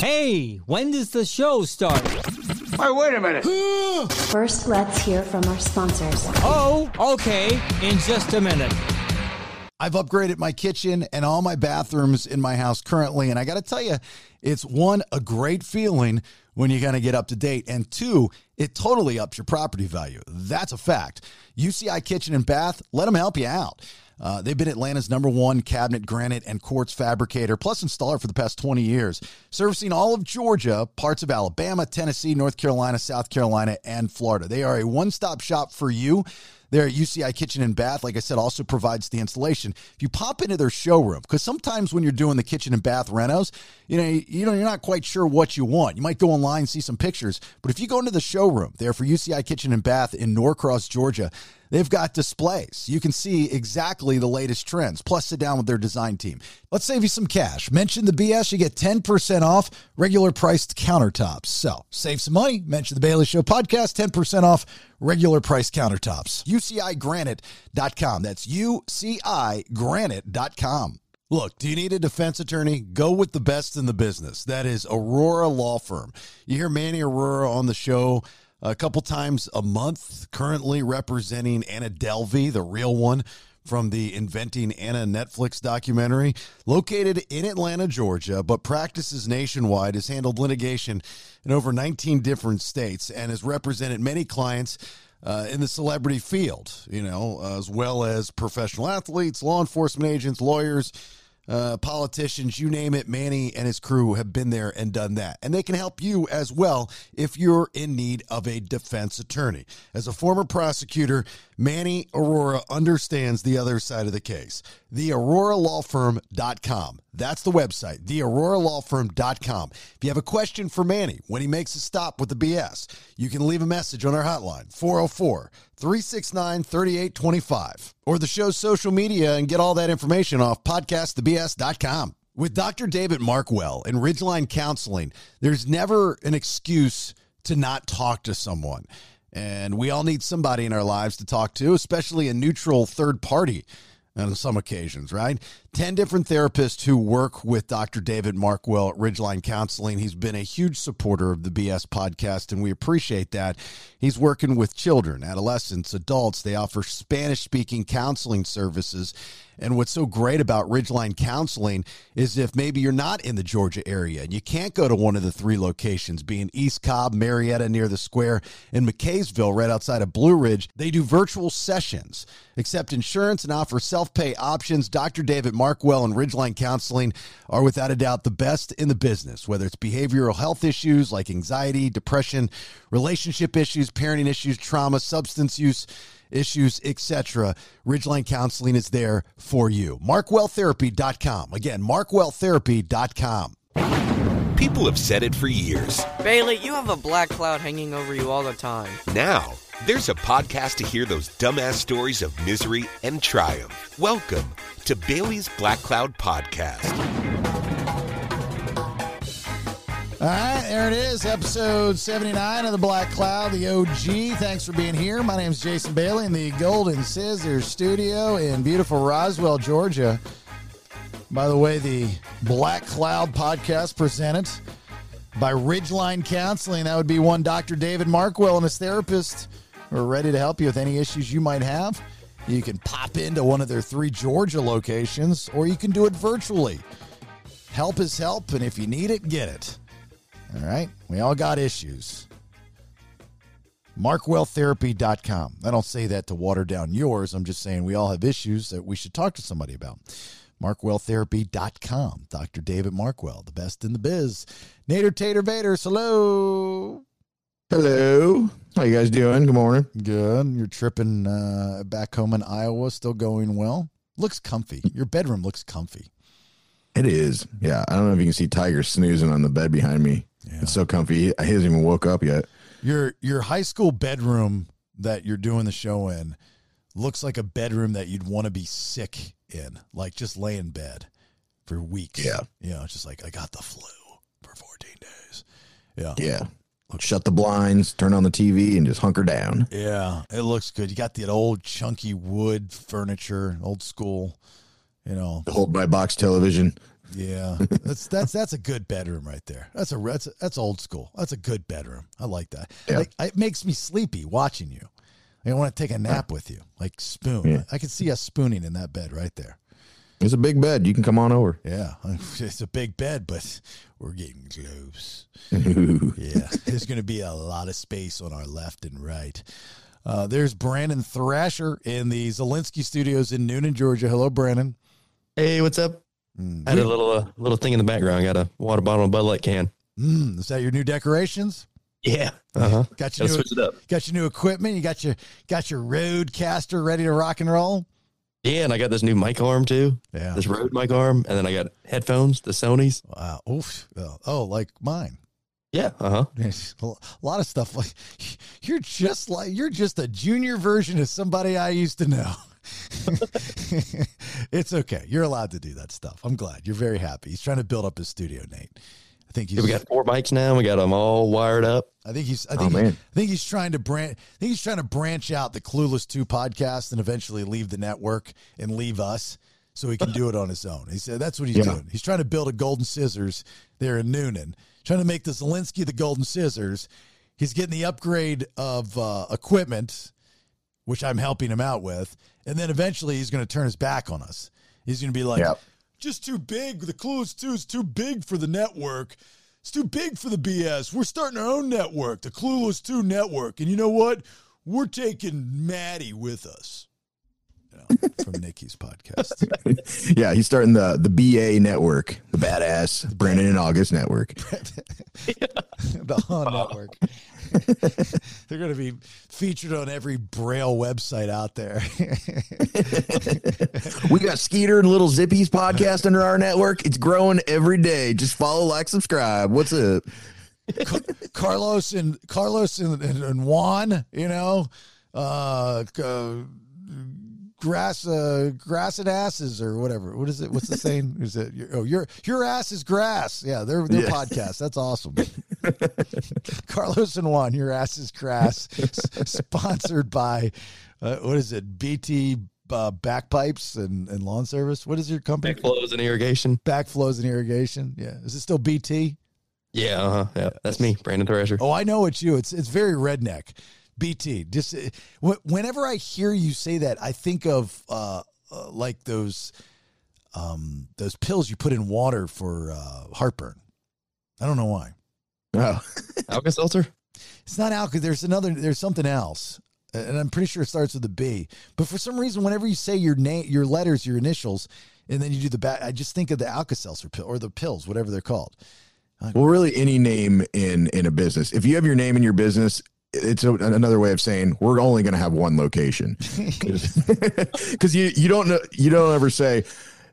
Hey, when does the show start? Hey, wait a minute. First, let's hear from our sponsors. Oh, okay, in just a minute. I've upgraded my kitchen and all my bathrooms in my house currently. And I got to tell you, it's one, a great feeling when you kind of get up to date. And two, it totally ups your property value. That's a fact. UCI Kitchen and Bath, let them help you out. Uh, they've been Atlanta's number one cabinet, granite, and quartz fabricator, plus installer for the past 20 years, servicing all of Georgia, parts of Alabama, Tennessee, North Carolina, South Carolina, and Florida. They are a one stop shop for you. Their UCI Kitchen and Bath, like I said, also provides the installation. If you pop into their showroom, because sometimes when you're doing the kitchen and bath renos, you know, you know, you're not quite sure what you want. You might go online and see some pictures, but if you go into the showroom there for UCI Kitchen and Bath in Norcross, Georgia, They've got displays. You can see exactly the latest trends, plus sit down with their design team. Let's save you some cash. Mention the BS, you get 10% off regular priced countertops. So save some money. Mention the Bailey Show podcast, 10% off regular price countertops. UCIGranite.com. That's UCIGranite.com. Look, do you need a defense attorney? Go with the best in the business. That is Aurora Law Firm. You hear Manny Aurora on the show a couple times a month, currently representing Anna Delvey, the real one from the Inventing Anna Netflix documentary. Located in Atlanta, Georgia, but practices nationwide, has handled litigation in over 19 different states and has represented many clients. Uh, in the celebrity field, you know, as well as professional athletes, law enforcement agents, lawyers, uh, politicians, you name it, Manny and his crew have been there and done that. And they can help you as well if you're in need of a defense attorney. As a former prosecutor, Manny Aurora understands the other side of the case. TheAuroraLawFirm.com. That's the website, TheAuroraLawFirm.com. If you have a question for Manny when he makes a stop with the BS, you can leave a message on our hotline, 404 369 3825, or the show's social media and get all that information off podcastthebs.com. With Dr. David Markwell and Ridgeline Counseling, there's never an excuse to not talk to someone. And we all need somebody in our lives to talk to, especially a neutral third party on some occasions, right? 10 different therapists who work with Dr. David Markwell at Ridgeline Counseling. He's been a huge supporter of the BS podcast, and we appreciate that. He's working with children, adolescents, adults. They offer Spanish speaking counseling services. And what's so great about Ridgeline Counseling is if maybe you're not in the Georgia area and you can't go to one of the three locations, being East Cobb, Marietta near the square, and McCaysville right outside of Blue Ridge, they do virtual sessions, accept insurance, and offer self pay options. Dr. David Markwell and Ridgeline Counseling are without a doubt the best in the business, whether it's behavioral health issues like anxiety, depression, relationship issues, parenting issues, trauma, substance use issues, etc. Ridgeline Counseling is there for you. MarkwellTherapy.com. Again, MarkwellTherapy.com. People have said it for years. Bailey, you have a black cloud hanging over you all the time. Now, there's a podcast to hear those dumbass stories of misery and triumph. Welcome to Bailey's Black Cloud Podcast. All right, there it is, episode 79 of the Black Cloud, the OG. Thanks for being here. My name is Jason Bailey in the Golden Scissors studio in beautiful Roswell, Georgia. By the way, the Black Cloud podcast presented by Ridgeline Counseling. That would be one Dr. David Markwell and his therapist who are ready to help you with any issues you might have. You can pop into one of their three Georgia locations, or you can do it virtually. Help is help, and if you need it, get it. All right. We all got issues. MarkwellTherapy.com. I don't say that to water down yours. I'm just saying we all have issues that we should talk to somebody about. MarkwellTherapy.com. Dr. David Markwell, the best in the biz. Nader Tater Vader, hello. Hello. How you guys doing? Good morning. Good. You're tripping uh, back home in Iowa, still going well. Looks comfy. Your bedroom looks comfy. It is. Yeah. I don't know if you can see Tiger snoozing on the bed behind me. Yeah. It's so comfy. He hasn't even woke up yet. Your your high school bedroom that you're doing the show in looks like a bedroom that you'd want to be sick in, like just lay in bed for weeks. Yeah. You know, it's just like I got the flu for 14 days. Yeah. Yeah. Shut the blinds, turn on the TV, and just hunker down. Yeah. It looks good. You got that old chunky wood furniture, old school, you know. Hold my box television. Yeah, that's that's that's a good bedroom right there. That's a that's that's old school. That's a good bedroom. I like that. Yeah. Like it makes me sleepy watching you. I want to take a nap with you, like spoon. Yeah. I can see us spooning in that bed right there. It's a big bed. You can come on over. Yeah, it's a big bed, but we're getting close. Yeah, there's going to be a lot of space on our left and right. Uh, there's Brandon Thrasher in the Zelensky Studios in Newnan, Georgia. Hello, Brandon. Hey, what's up? Mm. I had a little uh, little thing in the background. I got a water bottle and Bud Light can. Mm, is that your new decorations? Yeah. Uh huh. Got your Gotta new, switch it up. got your new equipment. You got your got your RodeCaster ready to rock and roll. Yeah, and I got this new mic arm too. Yeah. This Rode mic arm, and then I got headphones, the Sony's. Wow. Oof. Oh, oh, like mine. Yeah. Uh huh. A lot of stuff like you're just like you're just a junior version of somebody I used to know. it's okay. You're allowed to do that stuff. I'm glad. You're very happy. He's trying to build up his studio, Nate. I think he's Yeah, we got four mics now. We got them all wired up. I think he's I Oh, think man. I think he's trying to branch I think he's trying to branch out the Clueless 2 podcast and eventually leave the network and leave us so he can do it on his own. He said that's what he's Yeah. doing. He's trying to build a golden scissors there in Newnan. Trying to make the Zelensky the golden scissors. He's getting the upgrade of uh, equipment which I'm helping him out with, and then eventually he's going to turn his back on us. He's going to be like Yep. Just too big. The Clueless 2 is too big for the network. It's too big for the BS. We're starting our own network, the Clueless 2 network. And you know what? We're taking Maddie with us. From Nikki's podcast. yeah, he's starting the the BA network, the badass Brandon and August network. the Han network. They're going to be featured on every Braille website out there. We got Skeeter and Little Zippy's podcast under our network. It's growing every day. Just follow, like, subscribe. What's up? Carlos and Carlos and, and, and Juan, you know, uh, uh, grass, uh, grass and asses or whatever. What is it? What's the saying? Is it? Oh, your your ass is grass. Yeah, their their Yeah. podcast. That's awesome. Carlos and Juan, your ass is grass. S- sponsored by, uh, what is it? BT uh, backpipes and, and lawn service. What is your company? Backflows and irrigation. Backflows and irrigation. Yeah, is it still BT? Yeah. Uh huh. Yeah. That's me, Brandon Thrasher. Oh, I know it's you. It's it's very redneck. BT. Just uh, wh- whenever I hear you say that, I think of uh, uh, like those um, those pills you put in water for uh, heartburn. I don't know why. Oh, Alka Seltzer. It's not Alka. There's another. There's something else, and I'm pretty sure it starts with a B. But for some reason, whenever you say your name, your letters, your initials, and then you do the back, I just think of the Alka Seltzer pill or the pills, whatever they're called. well, really, any name in in a business. If you have your name in your business, it's a, another way of saying we're only going to have one location. Because you you don't know you don't ever say,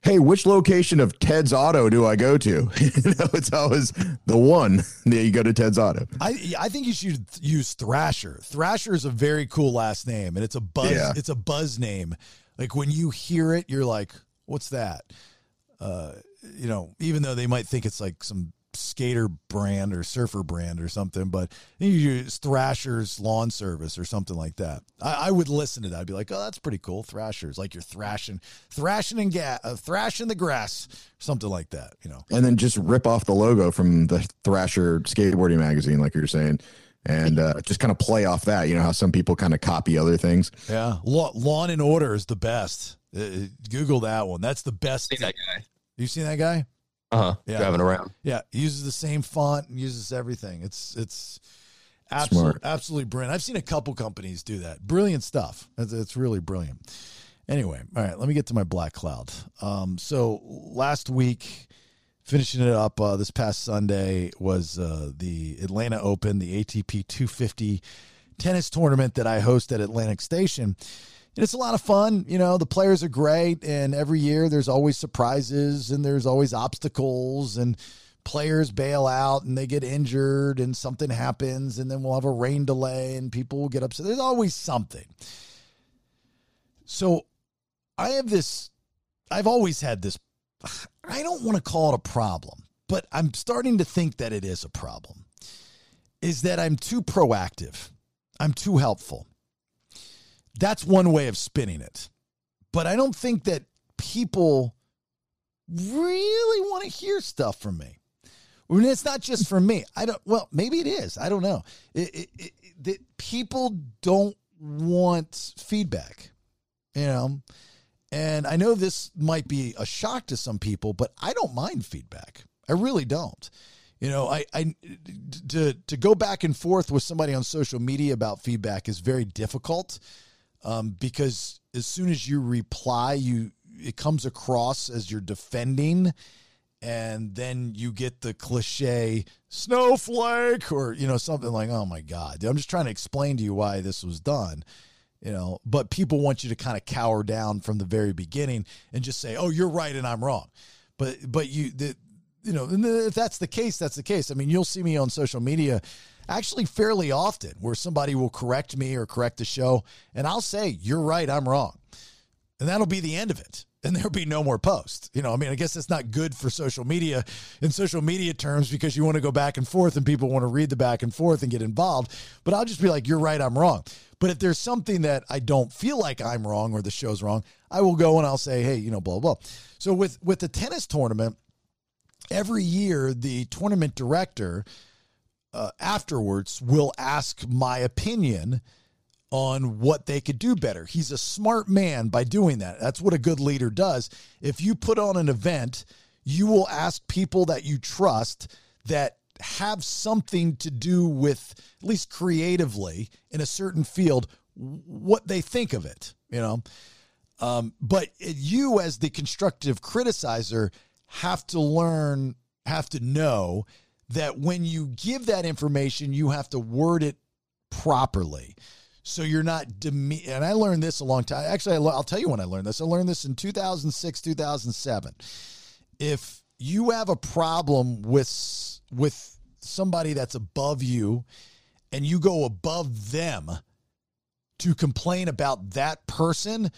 "Hey, which location of Ted's Auto do I go to?" you know, it's always the one that you go to Ted's Auto. I I think you should use Thrasher. Thrasher is a very cool last name, and it's a buzz. Yeah. It's a buzz name. Like when you hear it, you're like, "What's that?" Uh, you know, even though they might think it's like some skater brand or surfer brand or something, but you use Thrasher's Lawn Service or something like that. I, I would listen to that. I'd be like, "Oh, that's pretty cool." Thrasher's like you're thrashing, thrashing and ga- uh, thrashing the grass, something like that. You know. and then just rip off the logo from the Thrasher skateboarding magazine, like you're saying, and uh, just kind of play off that. You know how some people kind of copy other things. Yeah, Law, Lawn and Order is the best. Uh, uh, Google that one. That's the best. See that guy. You seen that guy? Uh huh. Yeah. Driving around. Yeah, uses the same font and uses everything. It's it's absolutely absolutely brilliant. I've seen a couple companies do that. Brilliant stuff. It's, it's really brilliant. Anyway, all right, let me get to my black cloud. Um, so last week, finishing it up uh, this past Sunday was uh, the Atlanta Open, the ATP 250 tennis tournament that I host at Atlantic Station. And it's a lot of fun. You know, the players are great. And every year there's always surprises and there's always obstacles and players bail out and they get injured and something happens and then we'll have a rain delay and people will get upset. There's always something. So I have this, I've always had this, I don't want to call it a problem, but I'm starting to think that it is a problem. Is that I'm too proactive, I'm too helpful. That's one way of spinning it. But I don't think that people really want to hear stuff from me. I mean, it's not just for me. I don't. Well, maybe it is. I don't know. It, it, it, that people don't want feedback, you know. And I know this might be a shock to some people, but I don't mind feedback. I really don't. You know, I, I to to go back and forth with somebody on social media about feedback is very difficult um, because as soon as you reply, you it comes across as you're defending, and then you get the cliche snowflake or you know something like, "Oh my god, I'm just trying to explain to you why this was done." You know, but people want you to kind of cower down from the very beginning and just say, "Oh, you're right and I'm wrong." But but you the you know, if that's the case, that's the case. I mean, you'll see me on social media actually fairly often where somebody will correct me or correct the show, and I'll say, You're right, I'm wrong. And that'll be the end of it. And there'll be no more posts. You know, I mean, I guess that's not good for social media in social media terms because you want to go back and forth and people want to read the back and forth and get involved. But I'll just be like, You're right, I'm wrong. But if there's something that I don't feel like I'm wrong or the show's wrong, I will go and I'll say, Hey, you know, blah, blah. So with with the tennis tournament, every year the tournament director uh, afterwards will ask my opinion on what they could do better. He's a smart man by doing that. That's what a good leader does. If you put on an event, you will ask people that you trust that have something to do with at least creatively in a certain field what they think of it, you know. Um, but you as the constructive criticizer have to learn, have to know that when you give that information, you have to word it properly. So you're not deme- and I learned this a long time. Actually, I'll tell you when I learned this. I learned this in 2006, 2007. If you have a problem with with somebody that's above you and you go above them to complain about that person,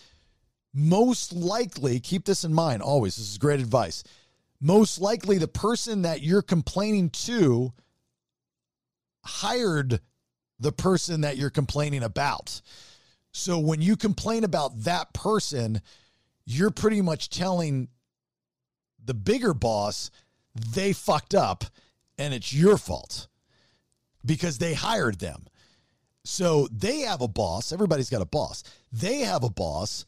most likely, keep this in mind always. This is great advice most likely the person that you're complaining to hired the person that you're complaining about. So when you complain about that person, you're pretty much telling the bigger boss they fucked up and it's your fault because they hired them. So they have a boss. Everybody's got a boss. They have a boss.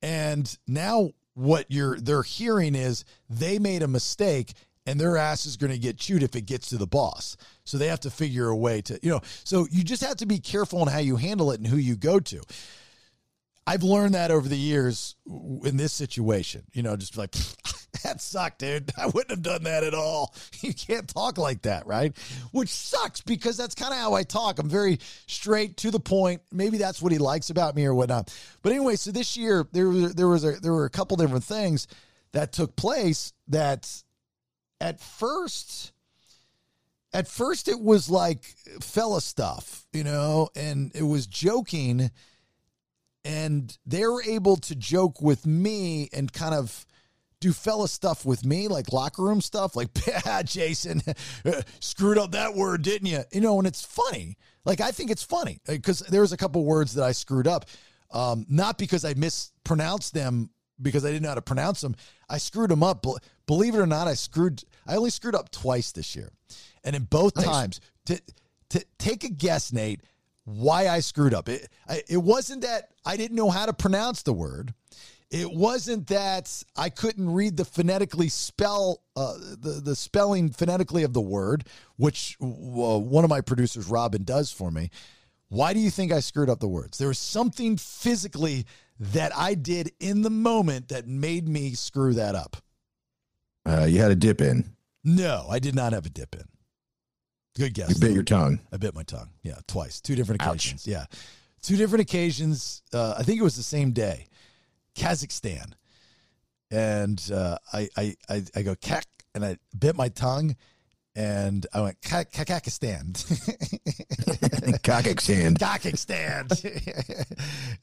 And now what you're they're hearing is they made a mistake and their ass is going to get chewed if it gets to the boss. So they have to figure a way to, you know, so you just have to be careful on how you handle it and who you go to. I've learned that over the years in this situation, you know, just like that sucked, dude. I wouldn't have done that at all. You can't talk like that, right? Which sucks because that's kind of how I talk. I'm very straight to the point. Maybe that's what he likes about me or whatnot. But anyway, so this year there was there was a, there were a couple different things that took place that at first at first it was like fella stuff, you know, and it was joking and they were able to joke with me and kind of do fella stuff with me, like locker room stuff, like, yeah, Jason, screwed up that word, didn't you? You know, and it's funny. Like, I think it's funny because there was a couple words that I screwed up, um, not because I mispronounced them because I didn't know how to pronounce them. I screwed them up. Believe it or not, I screwed. I only screwed up twice this year, and in both nice. times, to to take a guess, Nate, why I screwed up. It I, it wasn't that I didn't know how to pronounce the word. It wasn't that I couldn't read the phonetically spell uh, the the spelling phonetically of the word, which uh, one of my producers, Robin, does for me. Why do you think I screwed up the words? There was something physically that I did in the moment that made me screw that up. Uh, you had a dip in. No, I did not have a dip in. Good guess. You bit your tongue. I bit my tongue. Yeah, twice, two different occasions. Ouch. Yeah, two different occasions. Uh, I think it was the same day. Kazakhstan. And uh, I, I, I, I go, kak, and I bit my tongue and I went Kazakhstan. Kazakhstan. Kazakhstan.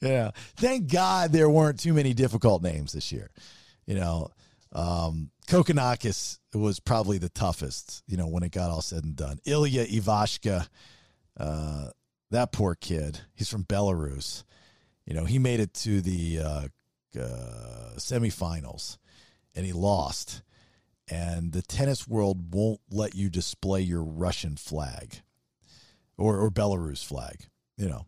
yeah. Thank God there weren't too many difficult names this year. You know, um, Kokkinakis was probably the toughest, you know, when it got all said and done. Ilya Ivashka, uh, that poor kid, he's from Belarus. You know, he made it to the uh, uh, semifinals, and he lost. And the tennis world won't let you display your Russian flag or, or Belarus flag, you know.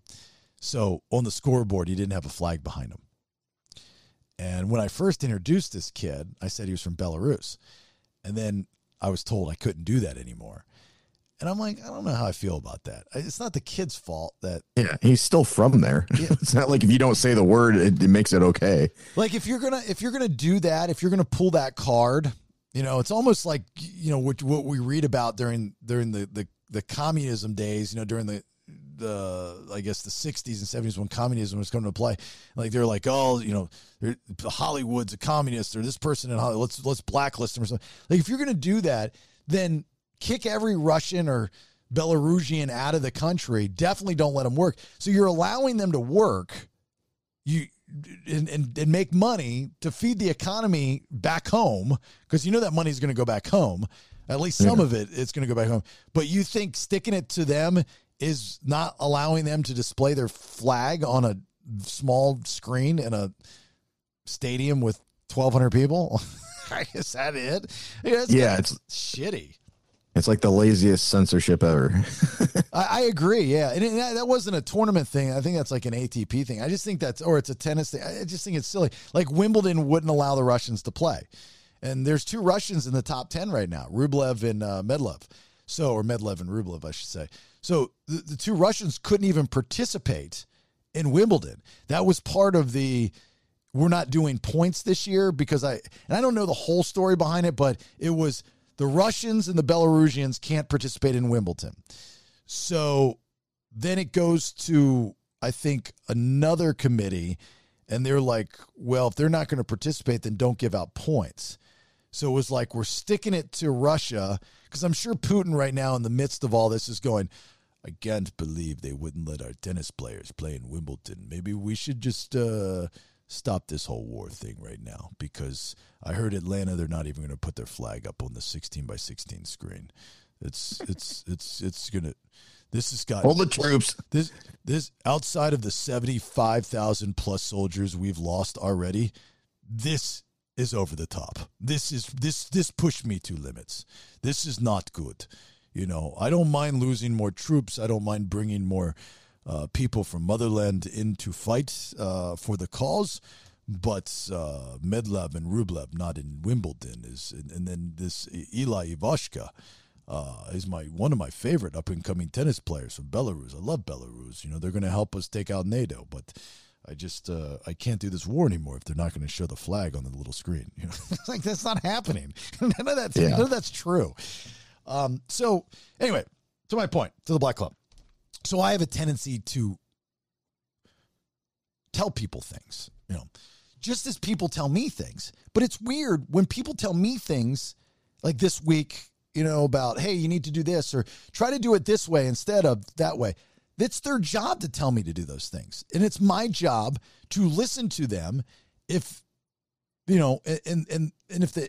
So on the scoreboard, he didn't have a flag behind him. And when I first introduced this kid, I said he was from Belarus. And then I was told I couldn't do that anymore. And I'm like, I don't know how I feel about that. It's not the kid's fault that. Yeah, he's still from there. Yeah. it's not like if you don't say the word, it, it, makes it okay. Like if you're gonna if you're gonna do that, if you're gonna pull that card, you know, it's almost like you know what what we read about during during the the the communism days. You know, during the the I guess the 60s and 70s when communism was coming to play. Like they're like, oh, you know, Hollywood's a communist or this person in Hollywood. Let's let's blacklist them or something. Like if you're going to do that, then kick every Russian or Belarusian out of the country. Definitely don't let them work. So you're allowing them to work. You and, and, and make money to feed the economy back home because you know that money is going to go back home. At least some yeah. of it, it's going to go back home. But you think sticking it to them is not allowing them to display their flag on a small screen in a stadium with 1,200 people? is that it? Yeah, it's, yeah, it's shitty. It's like the laziest censorship ever. I, I, agree. Yeah, and it, that wasn't a tournament thing. I think that's like an ATP thing. I just think that's, or it's a tennis thing. I just think it's silly. Like Wimbledon wouldn't allow the Russians to play, and there's two Russians in the top ten right now, Rublev and uh, Medlev. So, or Medlev and Rublev, I should say. So the, the two Russians couldn't even participate in Wimbledon. That was part of the we're not doing points this year because I and I don't know the whole story behind it, but it was the Russians and the Belarusians can't participate in Wimbledon. So then it goes to I think another committee and they're like, well, if they're not going to participate, then don't give out points. So it was like we're sticking it to Russia because I'm sure Putin right now in the midst of all this is going, I can't believe they wouldn't let our tennis players play in Wimbledon. Maybe we should just uh, stop this whole war thing right now because I heard Atlanta they're not even going to put their flag up on the 16 by 16 screen. It's it's it's it's gonna. This has got all the troops. This this outside of the 75,000 plus soldiers we've lost already. This is over the top. This is this this pushed me to limits. This is not good. You know, I don't mind losing more troops. I don't mind bringing more uh, people from motherland in to fight uh, for the cause. But uh, Medlev and Rublev not in Wimbledon is, and, and then this Eli Ivashka uh, is my one of my favorite up and coming tennis players from Belarus. I love Belarus. You know, they're going to help us take out NATO, but I just uh, I can't do this war anymore if they're not going to show the flag on the little screen. You know, like that's not happening. none of that's yeah. none of that's true. Um, so anyway, to my point, to the Black Club. So I have a tendency to tell people things, you know, just as people tell me things. But it's weird when people tell me things like this week, you know, about, hey, you need to do this or try to do it this way instead of that way. It's their job to tell me to do those things. And it's my job to listen to them if, you know, and, and, and if they,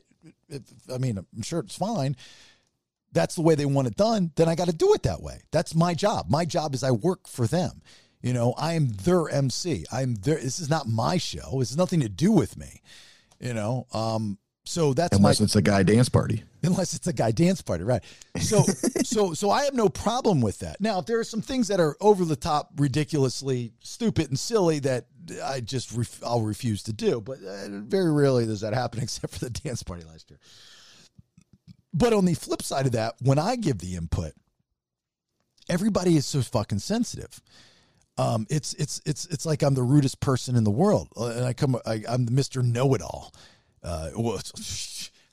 if, I mean, I'm sure it's fine that's the way they want it done, then I got to do it that way. That's my job. My job is I work for them. You know, I am their MC. I'm their. This is not my show. It's nothing to do with me. You know, um, so that's unless my, it's a guy dance party. Unless it's a guy dance party, right? So, so, so I have no problem with that. Now, if there are some things that are over the top, ridiculously stupid and silly that I just ref, I'll refuse to do, but uh, very rarely does that happen, except for the dance party last year. But on the flip side of that, when I give the input, everybody is so fucking sensitive. Um, it's it's it's it's like I'm the rudest person in the world, uh, and I come I, am the Mr. Know It All. Uh,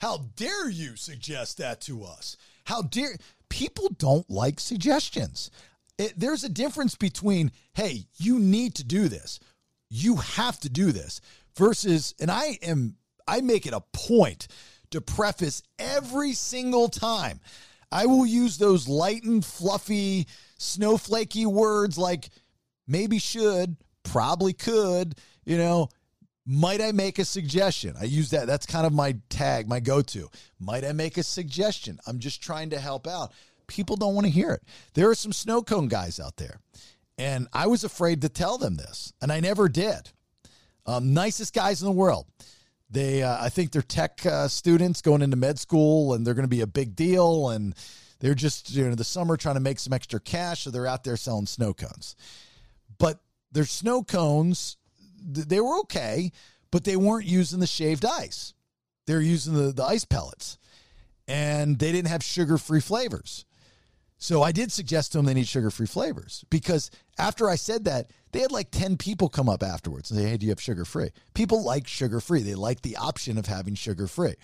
how dare you suggest that to us? How dare people don't like suggestions? It, there's a difference between hey, you need to do this, you have to do this, versus, and I am I make it a point to preface every single time. I will use those light and fluffy, snowflakey words like maybe should, probably could, you know, might I make a suggestion? I use that. That's kind of my tag, my go to. Might I make a suggestion? I'm just trying to help out. People don't want to hear it. There are some snow cone guys out there, and I was afraid to tell them this, and I never did. Um, nicest guys in the world They, uh, I think they're tech uh, students going into med school, and they're going to be a big deal. And they're just you know the summer trying to make some extra cash, so they're out there selling snow cones. But their snow cones, they were okay, but they weren't using the shaved ice. They're using the, the ice pellets, and they didn't have sugar free flavors. So I did suggest to them they need sugar free flavors because after I said that, they had like 10 people come up afterwards and say, Hey, do you have sugar free? People like sugar free. They like the option of having sugar free.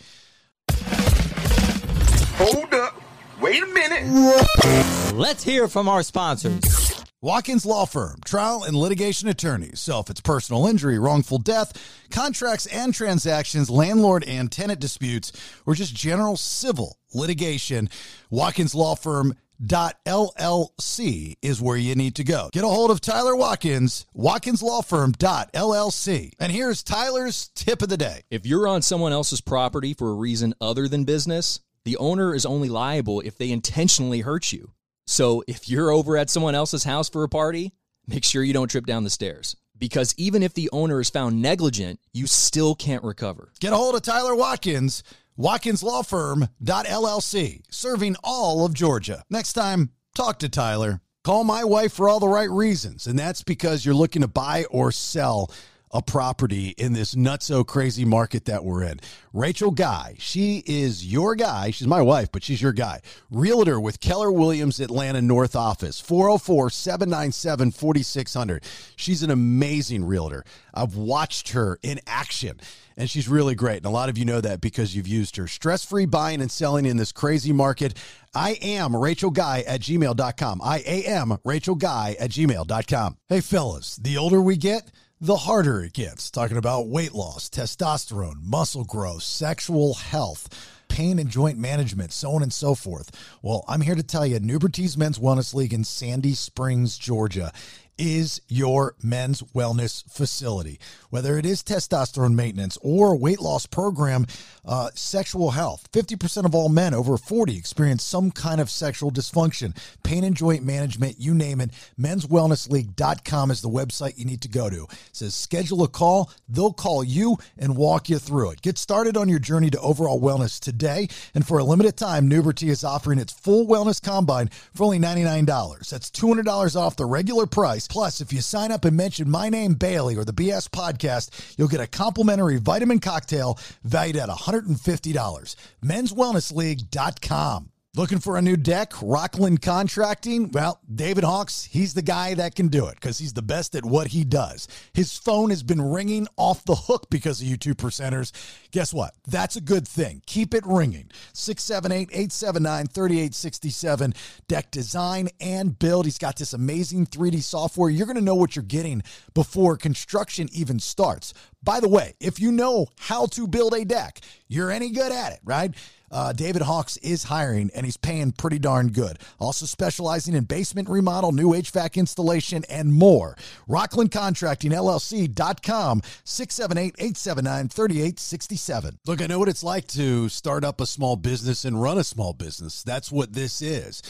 Hold up. Wait a minute. Let's hear from our sponsors. Watkins Law Firm, trial and litigation attorneys. So if it's personal injury, wrongful death, contracts and transactions, landlord and tenant disputes, or just general civil litigation, Watkins Law Firm dot LLC is where you need to go. Get a hold of Tyler Watkins, Watkins Law Firm dot LLC. And here's Tyler's tip of the day. If you're on someone else's property for a reason other than business, the owner is only liable if they intentionally hurt you. So if you're over at someone else's house for a party, make sure you don't trip down the stairs. Because even if the owner is found negligent, you still can't recover. Get a hold of Tyler Watkins, WatkinsLawFirm.LLC, serving all of Georgia. Next time, talk to Tyler. Call my wife for all the right reasons, and that's because you're looking to buy or sell a property in this nutso crazy market that we're in. Rachel Guy, she is your guy. She's my wife, but she's your guy. Realtor with Keller Williams Atlanta North Office, 404 797 4600. She's an amazing realtor. I've watched her in action and she's really great. And a lot of you know that because you've used her. Stress free buying and selling in this crazy market. I am Rachel Guy at gmail.com. I am Rachel Guy at gmail.com. Hey, fellas, the older we get, the harder it gets. Talking about weight loss, testosterone, muscle growth, sexual health pain and joint management, so on and so forth. Well, I'm here to tell you, Nubertese Men's Wellness League in Sandy Springs, Georgia is your men's wellness facility. Whether it is testosterone maintenance or weight loss program, uh, sexual health. 50% of all men over 40 experience some kind of sexual dysfunction, pain and joint management, you name it. Menswellnessleague.com is the website you need to go to. It says schedule a call. They'll call you and walk you through it. Get started on your journey to overall wellness today. And for a limited time, Nuberty is offering its full wellness combine for only $99. That's $200 off the regular price. Plus, if you sign up and mention my name, Bailey, or the BS podcast, you'll get a complimentary vitamin cocktail valued at $150. Men'sWellnessLeague.com. Looking for a new deck? Rockland Contracting? Well, David Hawks, he's the guy that can do it because he's the best at what he does. His phone has been ringing off the hook because of you two percenters. Guess what? That's a good thing. Keep it ringing. 678 879 3867. Deck design and build. He's got this amazing 3D software. You're going to know what you're getting before construction even starts. By the way, if you know how to build a deck, you're any good at it, right? Uh, David Hawks is hiring and he's paying pretty darn good. Also specializing in basement remodel, new HVAC installation, and more. Rockland Contracting LLC.com 678 879 3867. Look, I know what it's like to start up a small business and run a small business. That's what this is.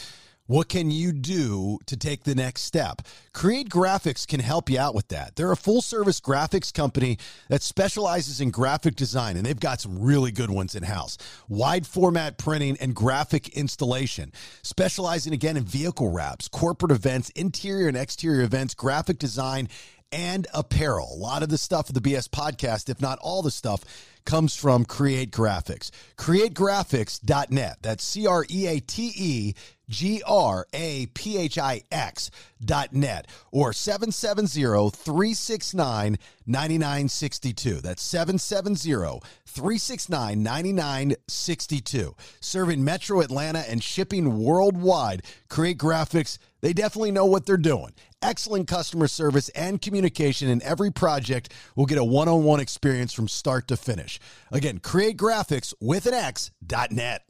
What can you do to take the next step? Create Graphics can help you out with that. They're a full service graphics company that specializes in graphic design, and they've got some really good ones in house. Wide format printing and graphic installation, specializing again in vehicle wraps, corporate events, interior and exterior events, graphic design, and apparel. A lot of the stuff of the BS podcast, if not all the stuff, comes from Create Graphics. CreateGraphics.net. That's C R E A T E G R A P H I X dot net or 770 369 9962. That's 770 369 9962. Serving Metro Atlanta and shipping worldwide. Create Graphics, they definitely know what they're doing. Excellent customer service and communication in every project will get a one on one experience from start to finish. Again, create graphics with an X dot net.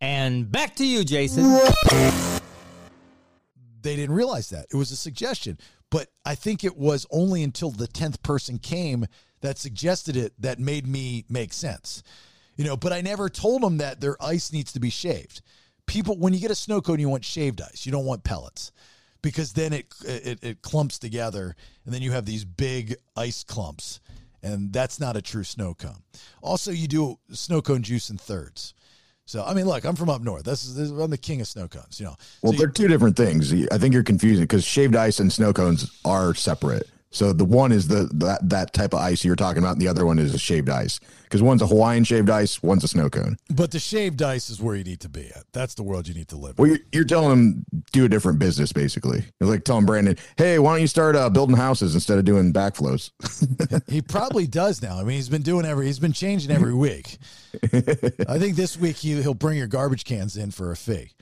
And back to you, Jason. They didn't realize that. It was a suggestion. But I think it was only until the 10th person came that suggested it that made me make sense. You know, but I never told them that their ice needs to be shaved. People, when you get a snow cone, you want shaved ice. You don't want pellets because then it, it, it clumps together and then you have these big ice clumps and that's not a true snow cone. Also, you do snow cone juice in thirds. So I mean, look, I'm from up north. This is, this is I'm the king of snow cones. You know, Well, So they're two different things. I think you're confusing because shaved ice and snow cones are separate. So the one is the that that type of ice you're talking about, and the other one is a shaved ice. Because one's a Hawaiian shaved ice, one's a snow cone. But the shaved ice is where you need to be at. That's the world you need to live. in. Well, you're, you're telling them do a different business, basically. You're like telling Brandon, "Hey, why don't you start uh, building houses instead of doing backflows?" He probably does now. I mean, he's been doing every. He's been changing every week. I think this week he he'll bring your garbage cans in for a fee.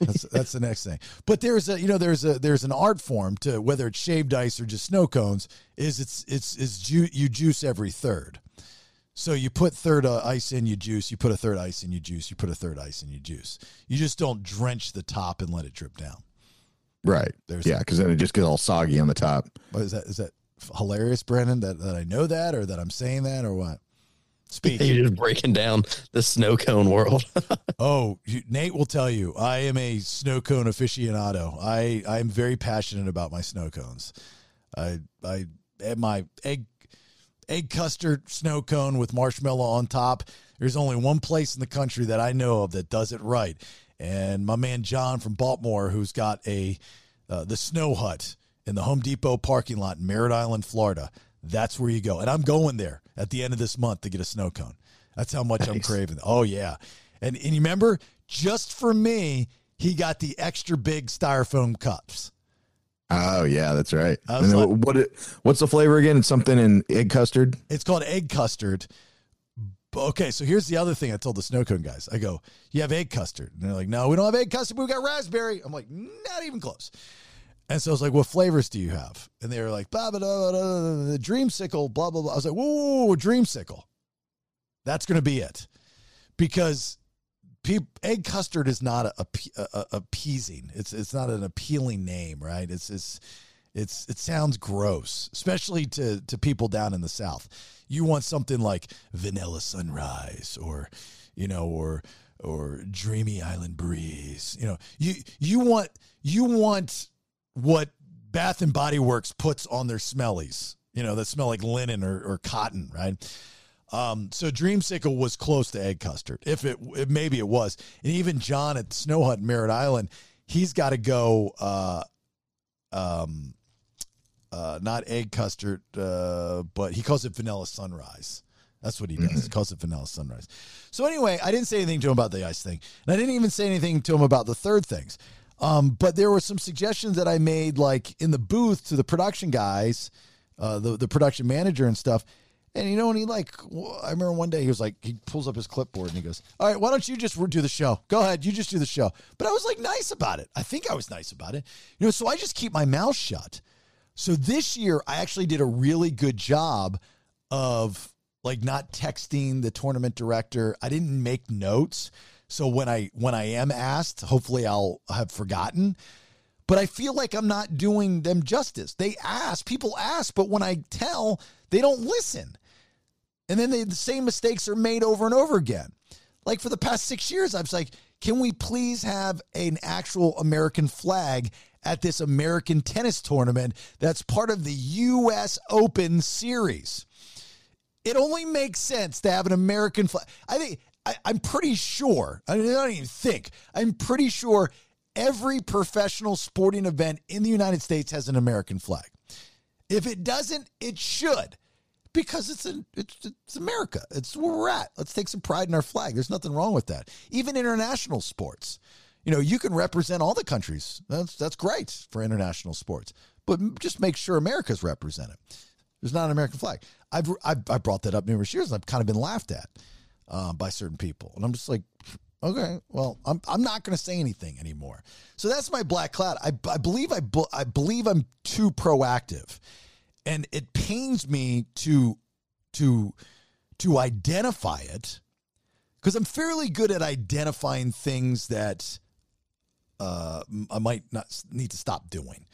That's that's the next thing. But there's a you know there's a there's an art form to whether it's shaved ice or just snow cones. Is it's it's is ju- you juice every third. So you put third uh, ice in, you juice. You put a third ice in, you juice. You put a third ice in, you juice. You just don't drench the top and let it drip down. right. There's- yeah, because then it just gets all soggy on the top. Is that is that hilarious, Brandon? That that I know that, or that I'm saying that, or what? Speak. You're just breaking down the snow cone world. Oh, you, Nate will tell you, I am a snow cone aficionado. I I am very passionate about my snow cones. I I had my egg egg custard snow cone with marshmallow on top. There's only one place in the country that I know of that does it right, and my man John from Baltimore, who's got a uh, the Snow Hut in the Home Depot parking lot in Merritt Island, Florida. That's where you go, and I'm going there at the end of this month to get a snow cone. That's how much I'm craving. Oh yeah, and and you remember, just for me, he got the extra big styrofoam cups. Oh yeah, that's right. And like- what? It, what's the flavor again? It's something in egg custard. It's called egg custard. Okay, so here's the other thing I told the snow cone guys. I go, "You have egg custard?" And they're like, "No, we don't have egg custard. But we got raspberry." I'm like, "Not even close." And so I was like, "What flavors do you have?" And they were like, "Blah blah blah, blah, blah, dreamsicle, blah blah blah." I was like, "Whoa, whoa, whoa dreamsicle." That's going to be it, because peop egg custard is not a, a, a, appeasing. It's it's not an appealing name, right? It's it's it's it sounds gross, especially to to people down in the south. You want something like vanilla sunrise, or you know, or or dreamy island breeze. You know, you you want you want what Bath and Body Works puts on their smellies. You know, that smell like linen or, or cotton, right? Um, so Dreamsicle was close to egg custard. If it, it maybe it was, and even John at Snow Hut Merritt Island, he's got to go. Uh, um, uh, not egg custard, uh, but he calls it vanilla sunrise. That's what he does. He calls it vanilla sunrise. So anyway, I didn't say anything to him about the ice thing, and I didn't even say anything to him about the third things. Um, but there were some suggestions that I made, like in the booth to the production guys, uh, the the production manager and stuff. And you know, and he like, I remember one day he was like, he pulls up his clipboard and he goes, "All right, why don't you just do the show? Go ahead, you just do the show." But I was like nice about it. I think I was nice about it, you know. So I just keep my mouth shut. So this year, I actually did a really good job of like not texting the tournament director. I didn't make notes. So when I when I am asked, hopefully I'll have forgotten. But I feel like I'm not doing them justice. They ask, people ask, but when I tell, they don't listen. And then they, the same mistakes are made over and over again. Like for the past six years, I was like, can we please have an actual American flag at this American tennis tournament that's part of the U.S. Open Series? It only makes sense to have an American flag. I think I, I'm pretty sure. I don't even think. I'm pretty sure every professional sporting event in the United States has an American flag. If it doesn't, it should, because it's an, it's it's America. It's where we're at. Let's take some pride in our flag. There's nothing wrong with that. Even international sports, you know, you can represent all the countries. That's that's great for international sports, but just make sure America's represented. There's not an American flag. I've I've, I brought that up numerous years, and I've kind of been laughed at uh, by certain people, and I'm just like, okay, well, I'm I'm not going to say anything anymore. So that's my black cloud. I I believe I, I believe I'm too proactive, and it pains me to to to identify it because I'm fairly good at identifying things that uh, I might not need to stop doing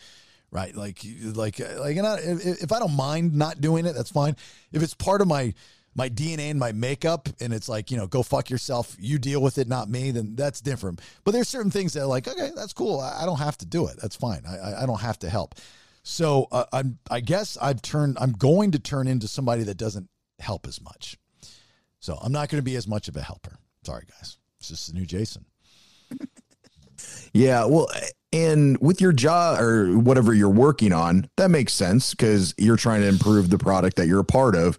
right? Like, like, like, and I, if, if I don't mind not doing it, that's fine. If it's part of my my DNA and my makeup, and it's like, you know, go fuck yourself, you deal with it, not me, then that's different. But there's certain things that are like, okay, that's cool. I, don't have to do it. That's fine. I, I, I don't have to help. So uh, I'm I guess I've turned I'm going to turn into somebody that doesn't help as much. So I'm not going to be as much of a helper. Sorry guys. It's just the new Jason. Yeah, well, and with your job or whatever you're working on, that makes sense because you're trying to improve the product that you're a part of.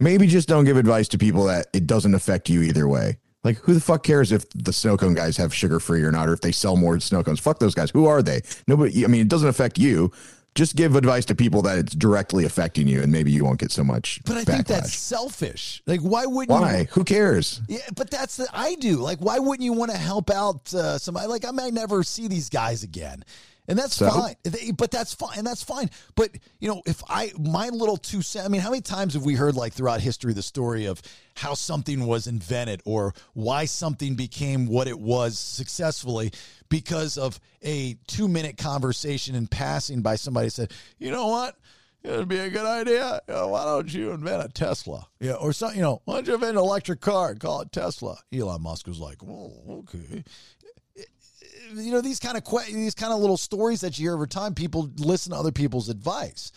Maybe just don't give advice to people that it doesn't affect you either way. Like, who the fuck cares if the snow cone guys have sugar free or not, or if they sell more snow cones? Fuck those guys. Who are they? Nobody. I mean, it doesn't affect you. Just give advice to people that it's directly affecting you, and maybe you won't get so much. But I backlash. think that's selfish. Like, why wouldn't why. you? Who cares? Yeah, but that's the I do. Like, why wouldn't you want to help out uh, somebody? Like, I might never see these guys again, and that's So? fine. They- But that's fine, and that's fine. But you know, if I my little two cents. I mean, how many times have we heard like throughout history the story of how something was invented or why something became what it was successfully because of a two minute conversation in passing by somebody said, you know what. It'd be a good idea. You know, why don't you invent a Tesla? Yeah, or something. You know, why don't you invent an electric car and call it Tesla? Elon Musk was like, "Oh, okay." You know, these kind of que- these kind of little stories that you hear over time. People listen to other people's advice.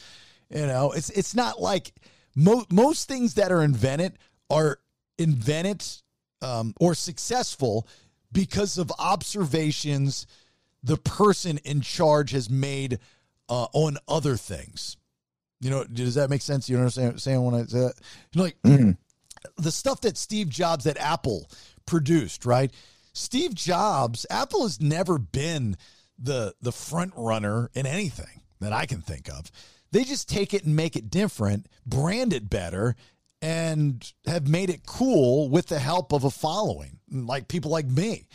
You know, it's it's not like mo- most things that are invented are invented um, or successful because of observations the person in charge has made uh, on other things. You know, does that make sense? You understand what I'm saying when I say that? You know, like the stuff that Steve Jobs at Apple produced, right? Steve Jobs, Apple has never been the the front runner in anything that I can think of. They just take it and make it different, brand it better, and have made it cool with the help of a following, like people like me.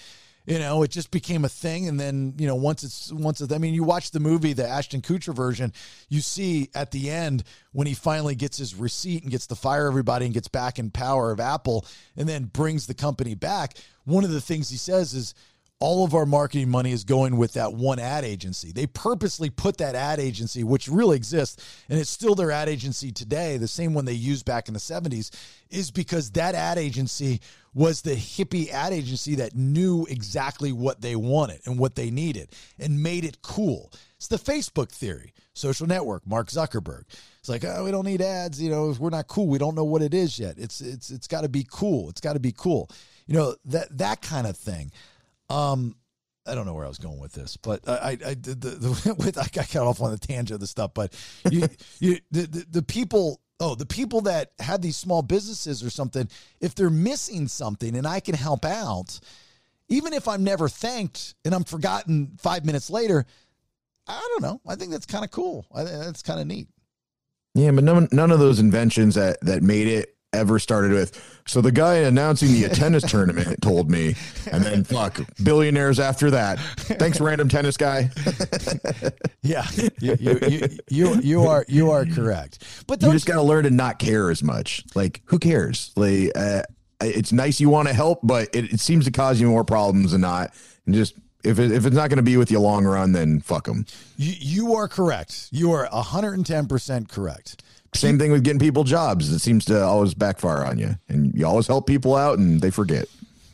You know, it just became a thing, and then you know, once it's once it's, I mean, you watch the movie, the Ashton Kutcher version, you see at the end when he finally gets his receipt and gets to fire everybody and gets back in power of Apple, and then brings the company back. One of the things he says is, all of our marketing money is going with that one ad agency. They purposely put that ad agency, which really exists, and it's still their ad agency today, the same one they used back in the 70s, is because that ad agency was the hippie ad agency that knew exactly what they wanted and what they needed and made it cool. It's the Facebook theory, social network, Mark Zuckerberg. It's like, oh, we don't need ads, you know, we're not cool. We don't know what it is yet. It's it's it's got to be cool. It's got to be cool. You know, that that kind of thing. Um, I don't know where I was going with this, but I, I, did the, the with I got off on the tangent of the stuff. But you, you, the, the, the people, oh, the people that have these small businesses or something, if they're missing something and I can help out, even if I'm never thanked and I'm forgotten five minutes later, I don't know. I think that's kind of cool. I that's kind of neat. Yeah, but none, none of those inventions that that made it ever started with. So the guy announcing the tennis tournament told me, and then fuck billionaires after that. Thanks, random tennis guy. Yeah, you, you, you, you, you are you are correct. But you just got to learn to not care as much. Like, who cares? Like, uh, it's nice you want to help, but it, it seems to cause you more problems than not. And just if it, if it's not going to be with you long run, then fuck them. you, you are correct. You are hundred and ten percent correct. Same thing with getting people jobs. It seems to always backfire on you, and you always help people out, and they forget.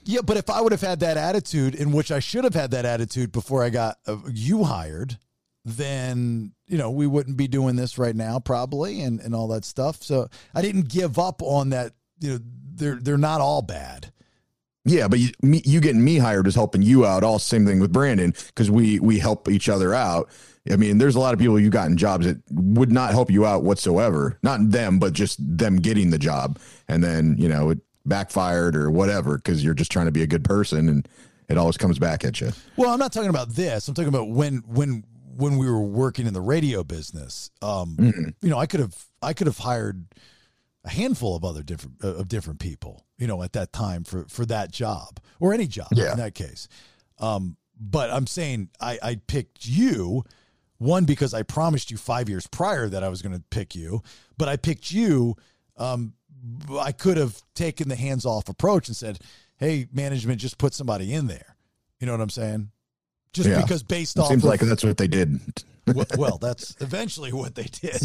Yeah, but if I would have had that attitude, in which I should have had that attitude before I got uh, you hired, then you know we wouldn't be doing this right now, probably, and and all that stuff. So I didn't give up on that. You know, they're they're not all bad. Yeah, but you, me, you getting me hired is helping you out. All same thing with Brandon because we we help each other out. I mean, there's a lot of people you got in jobs that would not help you out whatsoever. Not them, but just them getting the job, and then you know it backfired or whatever because you're just trying to be a good person, and it always comes back at you. Well, I'm not talking about this. I'm talking about when when when we were working in the radio business. Um, You know, I could have I could have hired a handful of other different uh, of different people. You know, at that time for for that job or any job Yeah. in that case. Um, but I'm saying I I picked you. One because I promised you five years prior that I was going to pick you, but I picked you. Um, I could have taken the hands off approach and said, "Hey, management, just put somebody in there." You know what I'm saying? Just Yeah. because based It off seems of, like that's what they did. Well, well, that's eventually what they did.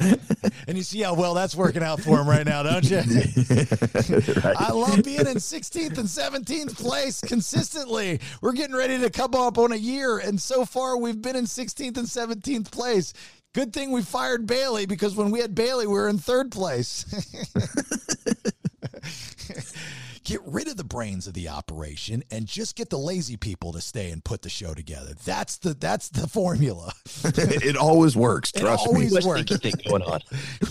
and you see how well that's working out for him right now, don't you? I love being in 16th and 17th place consistently. We're getting ready to come up on a year, and so far we've been in 16th and 17th place. Good thing we fired Bailey because when we had Bailey, we were in third place. get rid of the brains of the operation and just get the lazy people to stay and put the show together. That's the that's the formula. it always works. It Trust always me. Too much works. thinky think going on.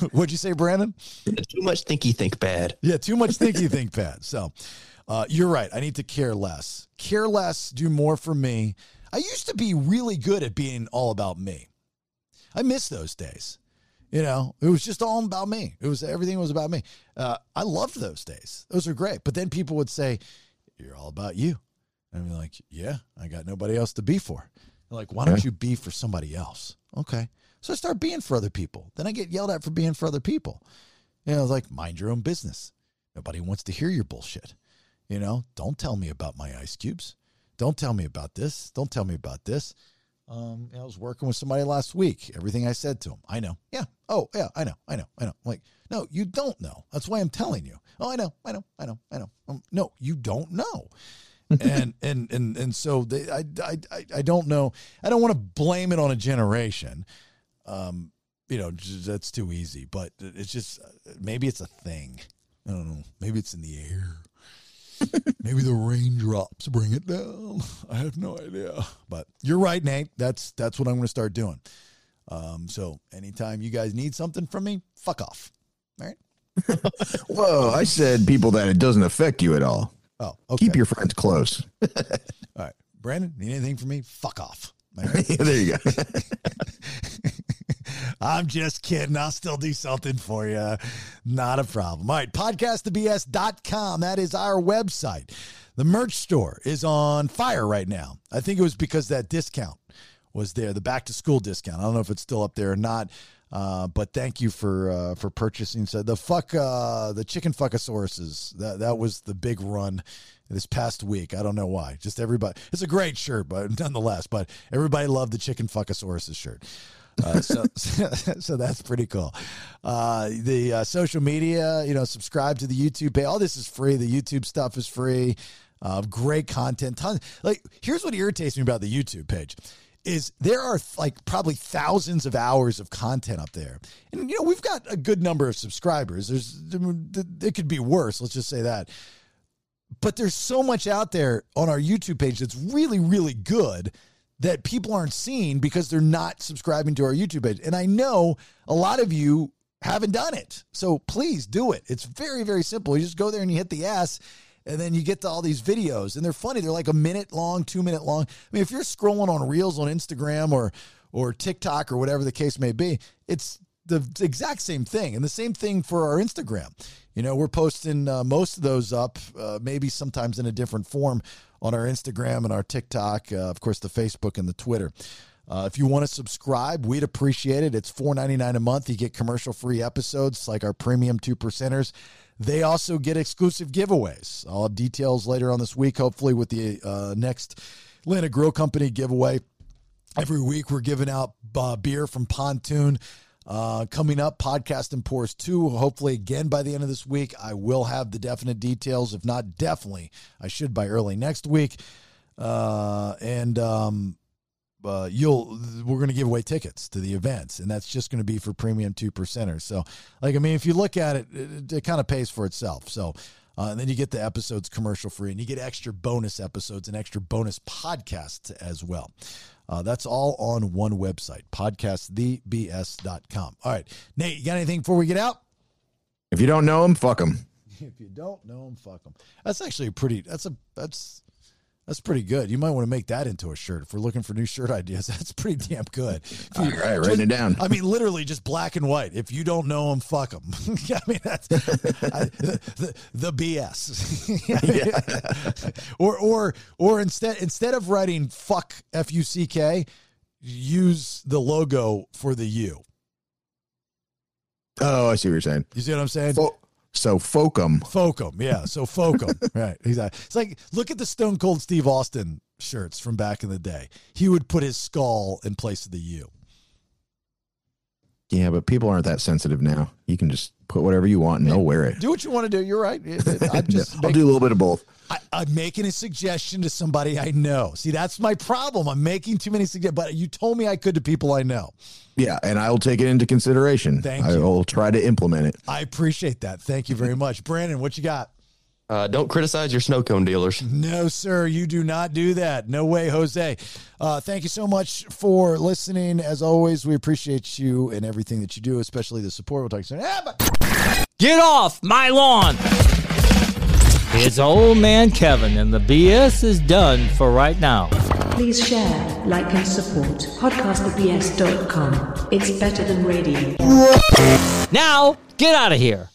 What'd you say, Brandon? Too much thinky think bad. Yeah, too much think you think bad. So uh, you're right. I need to care less. Care less, do more for me. I used to be really good at being all about me. I miss those days. You know, it was just all about me. It was everything was about me. Uh, I loved those days. Those are great. But then people would say, "You're all about you," and I'm like, "Yeah, I got nobody else to be for." They're like, "Why don't you be for somebody else?" Okay, so I start being for other people. Then I get yelled at for being for other people. You know, it's like mind your own business. Nobody wants to hear your bullshit. You know, don't tell me about my ice cubes. Don't tell me about this. Don't tell me about this. Um, I was working with somebody last week. Everything I said to him, I know. Yeah. Oh, yeah. I know. I know. I know. I'm like, no, you don't know. That's why I'm telling you. Oh, I know. I know. I know. I know. Um, no, you don't know. and and and and so they, I, I I I don't know. I don't want to blame it on a generation. Um, you know, that's too easy. But it's just maybe it's a thing. I don't know. Maybe it's in the air. Maybe the raindrops bring it down. I have no idea. But you're right, Nate. That's that's what I'm going to start doing. Um, so anytime you guys need something from me, fuck off. All right. Whoa, I said people that it doesn't affect you at all. Oh, okay. Keep your friends close. All right, Brandon. Need anything from me? Fuck off. Right? there you go. I'm just kidding. I'll still do something for you. Not a problem. All right, podcastthebs.com. That is our website. The merch store is on fire right now. I think it was because that discount was there, the back to school discount. I don't know if it's still up there or not. Uh, but thank you for uh, for purchasing. So the fuck uh, the chicken fuckasauruses that that was the big run this past week. I don't know why. Just everybody. It's a great shirt, but nonetheless, but everybody loved the chicken fuckasauruses shirt. Uh, so, so that's pretty cool. Uh, the uh, social media, you know, subscribe to the YouTube page. All this is free. The YouTube stuff is free. Uh, great content. Tons. Like, here's what irritates me about the YouTube page is there are like probably thousands of hours of content up there, and you know we've got a good number of subscribers. There's it could be worse. Let's just say that. But there's so much out there on our YouTube page that's really, really good that people aren't seeing because they're not subscribing to our YouTube page. And I know a lot of you haven't done it. So please do it. It's very, very simple. You just go there and you hit the S and then you get to all these videos and they're funny. They're like a minute long, two minute long. I mean, if you're scrolling on reels on Instagram or or TikTok or whatever the case may be, it's the exact same thing. And the same thing for our Instagram. You know, we're posting uh, most of those up, uh, maybe sometimes in a different form on our Instagram and our TikTok, uh, of course, the Facebook and the Twitter. Uh, if you want to subscribe, we'd appreciate it. It's four ninety nine a month. You get commercial free episodes like our premium two percenters. They also get exclusive giveaways. I'll have details later on this week, hopefully, with the uh, next Atlanta Grill Company giveaway. Every week, we're giving out uh, beer from Pontoon. Uh, coming up, Podcast and Pours 2. Hopefully, again by the end of this week, I will have the definite details. If not, definitely, I should by early next week. Uh, and um, uh, you'll we're going to give away tickets to the events, and that's just going to be for premium two percenters. So, like, I mean, if you look at it, it, it kind of pays for itself. So. Uh, and then you get the episodes commercial free, and you get extra bonus episodes and extra bonus podcasts as well. Uh, that's all on one website, podcastthebs.com. All right. Nate, you got anything before we get out? If you don't know him, fuck him. If you don't know him, fuck him. That's actually a pretty, that's a, that's, that's pretty good. You might want to make that into a shirt. If we're looking for new shirt ideas, that's pretty damn good. You- All right, writing it down. I mean, literally just black and white. If you don't know them, fuck them. I mean, that's I, the, the BS. or or or instead instead of writing fuck f u c k, use the logo for the U. Oh, I see what you're saying. You see what I'm saying? So Focum. Focum, yeah. So Focum, right? Exactly. It's like look at the Stone Cold Steve Austin shirts from back in the day. He would put his skull in place of the U. Yeah, but people aren't that sensitive now. You can just put whatever you want and they'll wear it. Do what you want to do. You're right. I'm just I'll do a little bit of both. I, I'm making a suggestion to somebody I know. See, that's my problem. I'm making too many suggestions, but you told me I could to people I know. Yeah, and I will take it into consideration. Thank I you. will try to implement it. I appreciate that. Thank you very much. Brandon, what you got? Uh, don't criticize your snow cone dealers. No, sir, you do not do that. No way, Jose. Uh, thank you so much for listening. As always, we appreciate you and everything that you do, especially the support. We'll talk soon. Ah, but- Get off my lawn! It's old man Kevin, and the BS is done for right now. Please share, like, and support podcastthebs.com. It's better than radio. Now, get out of here.